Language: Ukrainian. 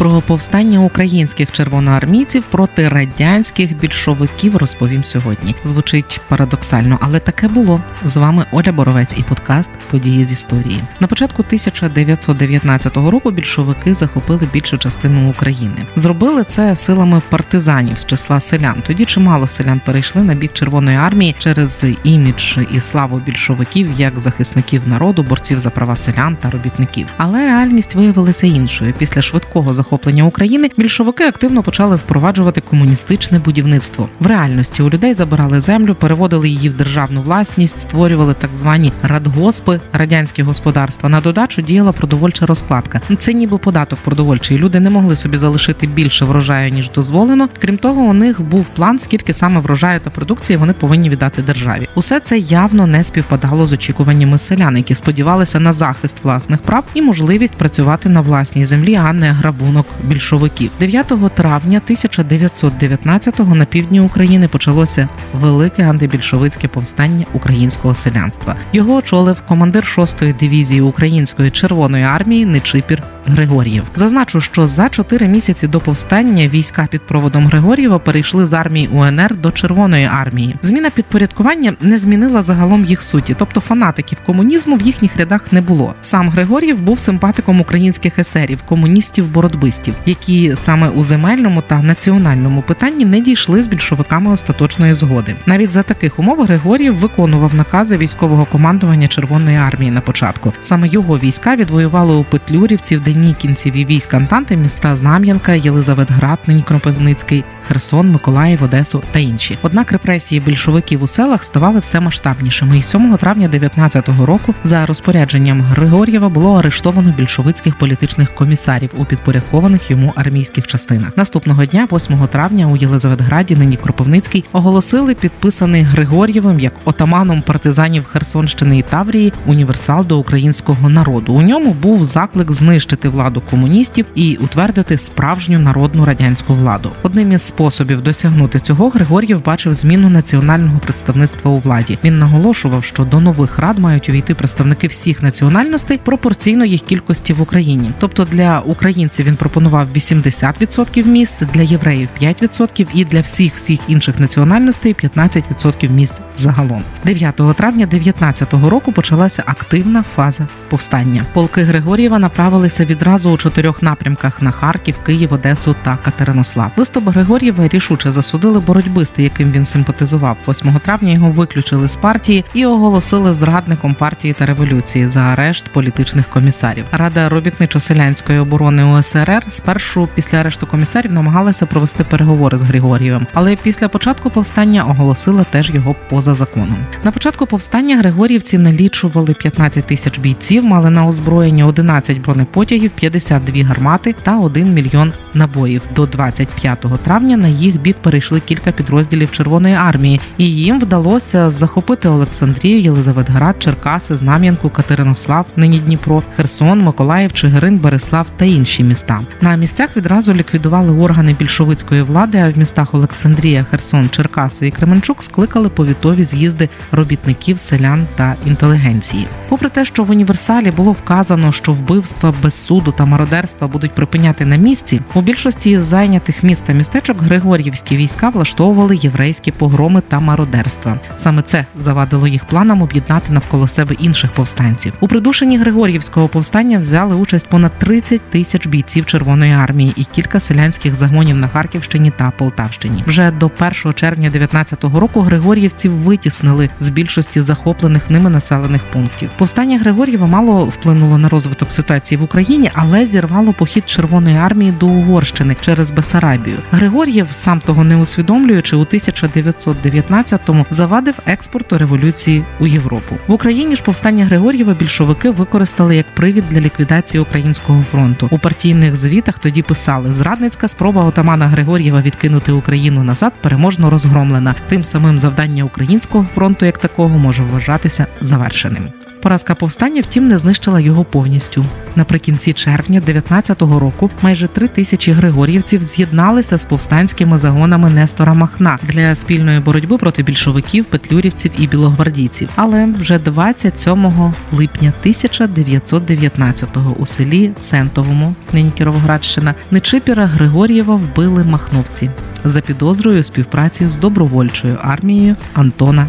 про повстання українських червоноармійців проти радянських більшовиків розповім сьогодні. Звучить парадоксально, але таке було з вами Оля Боровець і подкаст Події з історії. На початку 1919 року більшовики захопили більшу частину України. Зробили це силами партизанів з числа селян. Тоді чимало селян перейшли на бік Червоної армії через імідж і славу більшовиків як захисників народу, борців за права селян та робітників. Але реальність виявилася іншою. Після швидкого захоплення захоплення України більшовики активно почали впроваджувати комуністичне будівництво. В реальності у людей забирали землю, переводили її в державну власність, створювали так звані радгоспи, радянські господарства. На додачу діяла продовольча розкладка. Це ніби податок продовольчий. Люди не могли собі залишити більше врожаю ніж дозволено. Крім того, у них був план, скільки саме врожаю та продукції вони повинні віддати державі. Усе це явно не співпадало з очікуваннями селян, які сподівалися на захист власних прав і можливість працювати на власній землі, а не грабунок рахунок більшовиків. 9 травня 1919-го на півдні України почалося велике антибільшовицьке повстання українського селянства. Його очолив командир 6-ї дивізії української червоної армії Нечипір Григор'єв. Зазначу, що за чотири місяці до повстання війська під проводом Григор'єва перейшли з армії УНР до Червоної армії. Зміна підпорядкування не змінила загалом їх суті, тобто фанатиків комунізму в їхніх рядах не було. Сам Григор'єв був симпатиком українських есерів, комуністів боротьбистів, які саме у земельному та національному питанні не дійшли з більшовиками остаточної згоди. Навіть за таких умов Григор'єв виконував накази військового командування Червоної армії на початку. Саме його війська відвоювали у Петлюрівці в Денікінців і військ Антанти міста Знам'янка, Єлизаветград, нині Кропивницький, Херсон, Миколаїв, Одесу та інші. Однак репресії більшовиків у селах ставали все масштабнішими. І 7 травня 19-го року за розпорядженням Григор'єва було арештовано більшовицьких політичних комісарів у підпорядкованих йому армійських частинах. Наступного дня, 8 травня, у Єлизаветграді, нині Кропивницький, оголосили підписаний Григор'євим як отаманом партизанів Херсонщини і Таврії універсал до українського народу. У ньому був заклик знищити знищити владу комуністів і утвердити справжню народну радянську владу. Одним із способів досягнути цього Григор'єв бачив зміну національного представництва у владі. Він наголошував, що до нових рад мають увійти представники всіх національностей пропорційно їх кількості в Україні. Тобто для українців він пропонував 80% місць, для євреїв 5% і для всіх всіх інших національностей 15% місць загалом. 9 травня 2019 року почалася активна фаза повстання. Полки Григор'єва направилися відразу у чотирьох напрямках на Харків, Київ, Одесу та Катеринослав. Виступ Григор'єва рішуче засудили боротьбисти, яким він симпатизував. 8 травня його виключили з партії і оголосили зрадником партії та революції за арешт політичних комісарів. Рада робітничо-селянської оборони УСРР спершу після арешту комісарів намагалася провести переговори з Григор'євим, але після початку повстання оголосила теж його поза законом. На початку повстання Григор'ївці налічували 15 тисяч бійців, мали на озброєння 11 бронепотягів потягів, 52 гармати та 1 мільйон набоїв. До 25 травня на їх бік перейшли кілька підрозділів Червоної армії, і їм вдалося захопити Олександрію, Єлизаветград, Черкаси, Знам'янку, Катеринослав, нині Дніпро, Херсон, Миколаїв, Чигирин, Береслав та інші міста. На місцях відразу ліквідували органи більшовицької влади. А в містах Олександрія, Херсон, Черкаси і Кременчук скликали повітові з'їзди робітників, селян та інтелігенції. Попри те, що в універсалі було вказано, що вбивства без суду та мародерства будуть припиняти на місці. У більшості із зайнятих міст та містечок Григор'ївські війська влаштовували єврейські погроми та мародерства. Саме це завадило їх планам об'єднати навколо себе інших повстанців. У придушенні Григор'ївського повстання взяли участь понад 30 тисяч бійців Червоної армії і кілька селянських загонів на Харківщині та Полтавщині. Вже до 1 червня 19-го року Григор'ївців витіснили з більшості захоплених ними населених пунктів. Повстання Григор'єва мало вплинуло на розвиток ситуації в. Україні, але зірвало похід Червоної армії до Угорщини через Бесарабію. Григор'єв, сам того не усвідомлюючи, у 1919-му завадив експорту революції у Європу. В Україні ж повстання Григор'єва більшовики використали як привід для ліквідації українського фронту. У партійних звітах тоді писали: зрадницька спроба отамана Григор'єва відкинути Україну назад переможно розгромлена. Тим самим завдання українського фронту як такого може вважатися завершеним. Поразка повстання, втім, не знищила його повністю. Наприкінці червня 19-го року майже три тисячі григор'ївців з'єдналися з повстанськими загонами Нестора Махна для спільної боротьби проти більшовиків, петлюрівців і білогвардійців. Але вже 27 липня 1919-го у селі Сентовому, нині Кіровоградщина, Нечипіра Григор'єва вбили махновці за підозрою співпраці з добровольчою армією Антона